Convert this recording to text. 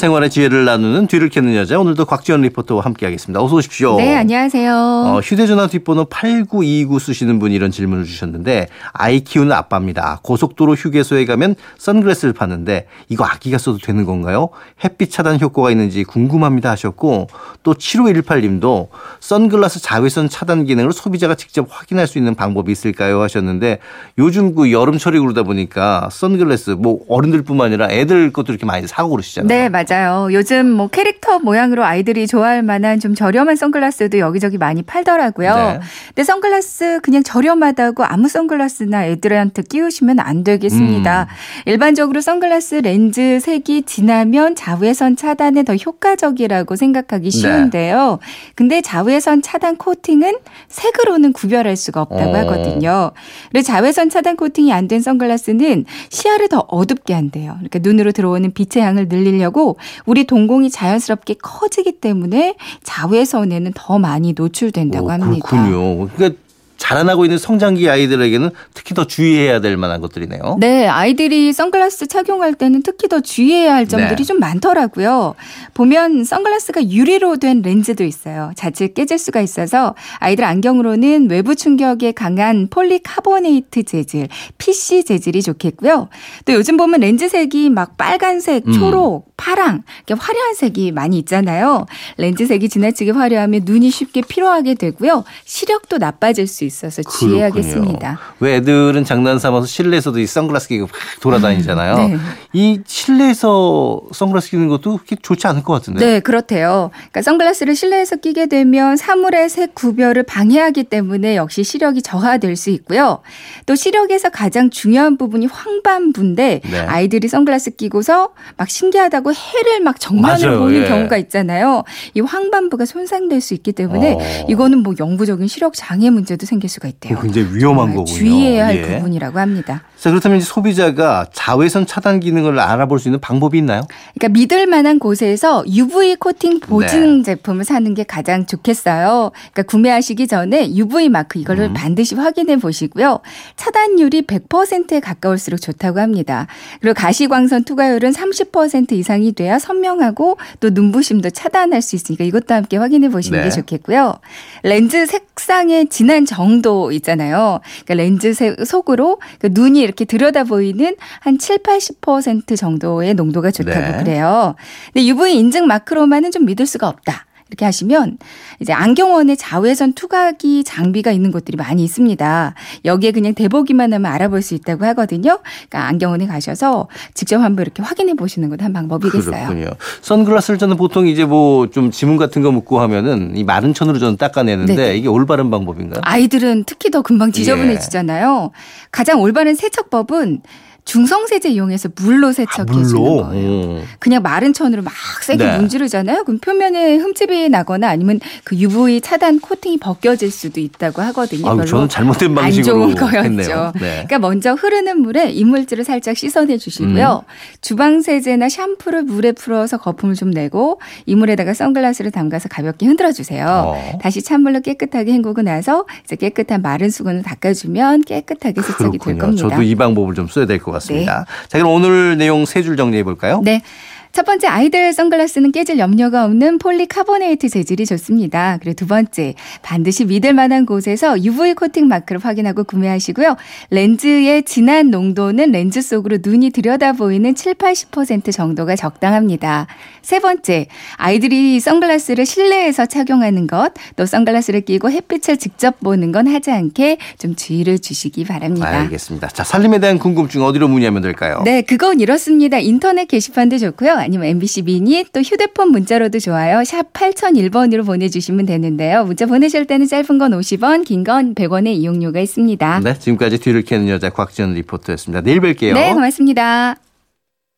생활의 지혜를 나누는 뒤를 캐는 여자 오늘도 곽지연 리포터와 함께하겠습니다. 어서 오십시오. 네, 안녕하세요. 어, 휴대전화 뒷번호 8929 쓰시는 분이 이런 질문을 주셨는데 아이 키우는 아빠입니다. 고속도로 휴게소에 가면 선글라스를 파는데 이거 아기가 써도 되는 건가요? 햇빛 차단 효과가 있는지 궁금합니다 하셨고 또 7518님도 선글라스 자외선 차단 기능을 소비자가 직접 확인할 수 있는 방법이 있을까요 하셨는데 요즘 그 여름철이 그러다 보니까 선글라스 뭐 어른들뿐만 아니라 애들 것도 이렇게 많이 사고 그러시잖아요. 네, 맞아요. 요즘 뭐 캐릭터 모양으로 아이들이 좋아할 만한 좀 저렴한 선글라스도 여기저기 많이 팔더라고요. 네. 근데 선글라스 그냥 저렴하다고 아무 선글라스나 애들한테 끼우시면 안 되겠습니다. 음. 일반적으로 선글라스 렌즈 색이 진하면 자외선 차단에 더 효과적이라고 생각하기 쉬운데요. 근데 자외선 차단 코팅은 색으로는 구별할 수가 없다고 어. 하거든요. 그리고 자외선 차단 코팅이 안 된 선글라스는 시야를 더 어둡게 한대요. 그러니까 눈으로 들어오는 빛의 양을 늘리려고 우리 동공이 자연스럽게 커지기 때문에 자외선에는 더 많이 노출된다고 오, 합니다. 그렇군요. 그러니까 자라나고 있는 성장기 아이들에게는 특히 더 주의해야 될 만한 것들이네요. 네, 아이들이 선글라스 착용할 때는 특히 더 주의해야 할 점들이 네. 좀 많더라고요. 보면 선글라스가 유리로 된 렌즈도 있어요. 자칫 깨질 수가 있어서 아이들 안경으로는 외부 충격에 강한 폴리카보네이트 재질, PC 재질이 좋겠고요. 또 요즘 보면 렌즈 색이 막 빨간색, 음. 초록, 파랑, 이렇게 화려한 색이 많이 있잖아요. 렌즈 색이 지나치게 화려하면 눈이 쉽게 피로하게 되고요. 시력도 나빠질 수 있어서 주의해야겠습니다. 그렇군요. 왜 애들은 장난 삼아서 실내에서도 이 선글라스 끼고 막 돌아다니잖아요. 네. 이 실내에서 선글라스 끼는 것도 그렇게 좋지 않을 것 같은데. 네, 그렇대요. 그러니까 선글라스를 실내에서 끼게 되면 사물의 색 구별을 방해하기 때문에 역시 시력이 저하될 수 있고요. 또 시력에서 가장 중요한 부분이 황반부인데 네. 아이들이 선글라스 끼고서 막 신기하다고 해를 막 정면을 맞아요. 보는 예. 경우가 있잖아요. 이 황반부가 손상될 수 있기 때문에 어. 이거는 뭐 영구적인 시력 장애 문제도 생길 수가 있대요. 굉장히 위험한 거군요. 주의해야 할 예. 부분이라고 합니다. 자, 그렇다면 소비자가 자외선 차단 기능을 알아볼 수 있는 방법이 있나요? 그러니까 믿을 만한 곳에서 UV 코팅 네. 보증 제품을 사는 게 가장 좋겠어요. 그러니까 구매하시기 전에 UV 마크 이거를 음. 반드시 확인해 보시고요. 차단율이 100%에 가까울수록 좋다고 합니다. 그리고 가시광선 투과율은 30% 이상이 돼야 선명하고 또 눈부심도 차단할 수 있으니까 이것도 함께 확인해 보시는 네. 게 좋겠고요. 렌즈 색상의 진한 정도 있잖아요. 그러니까 렌즈 색 속으로 그 눈이 이렇게 들여다 보이는 한 7, 80% 정도의 농도가 좋다고 네. 그래요. 근데 UV 인증 마크로만은 좀 믿을 수가 없다. 이렇게 하시면 이제 안경원에 자외선 투과기 장비가 있는 곳들이 많이 있습니다. 여기에 그냥 대보기만 하면 알아볼 수 있다고 하거든요. 그러니까 안경원에 가셔서 직접 한번 이렇게 확인해 보시는 것도 한 방법이겠어요. 그렇군요. 선글라스를 저는 보통 이제 뭐 좀 지문 같은 거 묻고 하면은 이 마른 천으로 저는 닦아내는데 네네. 이게 올바른 방법인가요? 아이들은 특히 더 금방 지저분해지잖아요. 가장 올바른 세척법은 중성세제 이용해서 물로 세척해 주는. 거예요. 어. 그냥 마른 천으로 막 세게 네. 문지르잖아요. 그럼 표면에 흠집이 나거나 아니면 그 UV 차단 코팅이 벗겨질 수도 있다고 하거든요. 별로 저는 잘못된 안 방식으로 좋은 거였죠. 했네요. 네. 그러니까 먼저 흐르는 물에 이물질을 살짝 씻어내 주시고요. 음. 주방 세제나 샴푸를 물에 풀어서 거품을 좀 내고 이 물에다가 선글라스를 담가서 가볍게 흔들어 주세요. 어. 다시 찬물로 깨끗하게 헹구고 나서 이제 깨끗한 마른 수건을 닦아주면 깨끗하게 세척이 될 그렇군요. 겁니다. 저도 이 방법을 좀 써야 될 것 같습니다. 자, 그럼 오늘 내용 세 줄 정리해 볼까요? 네. 첫 번째 아이들 선글라스는 깨질 염려가 없는 폴리카보네이트 재질이 좋습니다. 그리고 두 번째 반드시 믿을 만한 곳에서 UV 코팅 마크를 확인하고 구매하시고요. 렌즈의 진한 농도는 렌즈 속으로 눈이 들여다 보이는 7, 80% 정도가 적당합니다. 세 번째 아이들이 선글라스를 실내에서 착용하는 것, 또 선글라스를 끼고 햇빛을 직접 보는 건 하지 않게 좀 주의를 주시기 바랍니다. 알겠습니다. 자, 살림에 대한 궁금증 어디로 문의하면 될까요? 네, 그건 이렇습니다. 인터넷 게시판도 좋고요. 아니면 MBC 미니 또 휴대폰 문자로도 좋아요. 샵 8001번으로 보내주시면 되는데요. 문자 보내실 때는 짧은 건 50원, 긴 건 100원의 이용료가 있습니다. 네, 지금까지 뒤를 캐는 여자 곽지연 리포터였습니다. 내일 뵐게요. 네, 고맙습니다.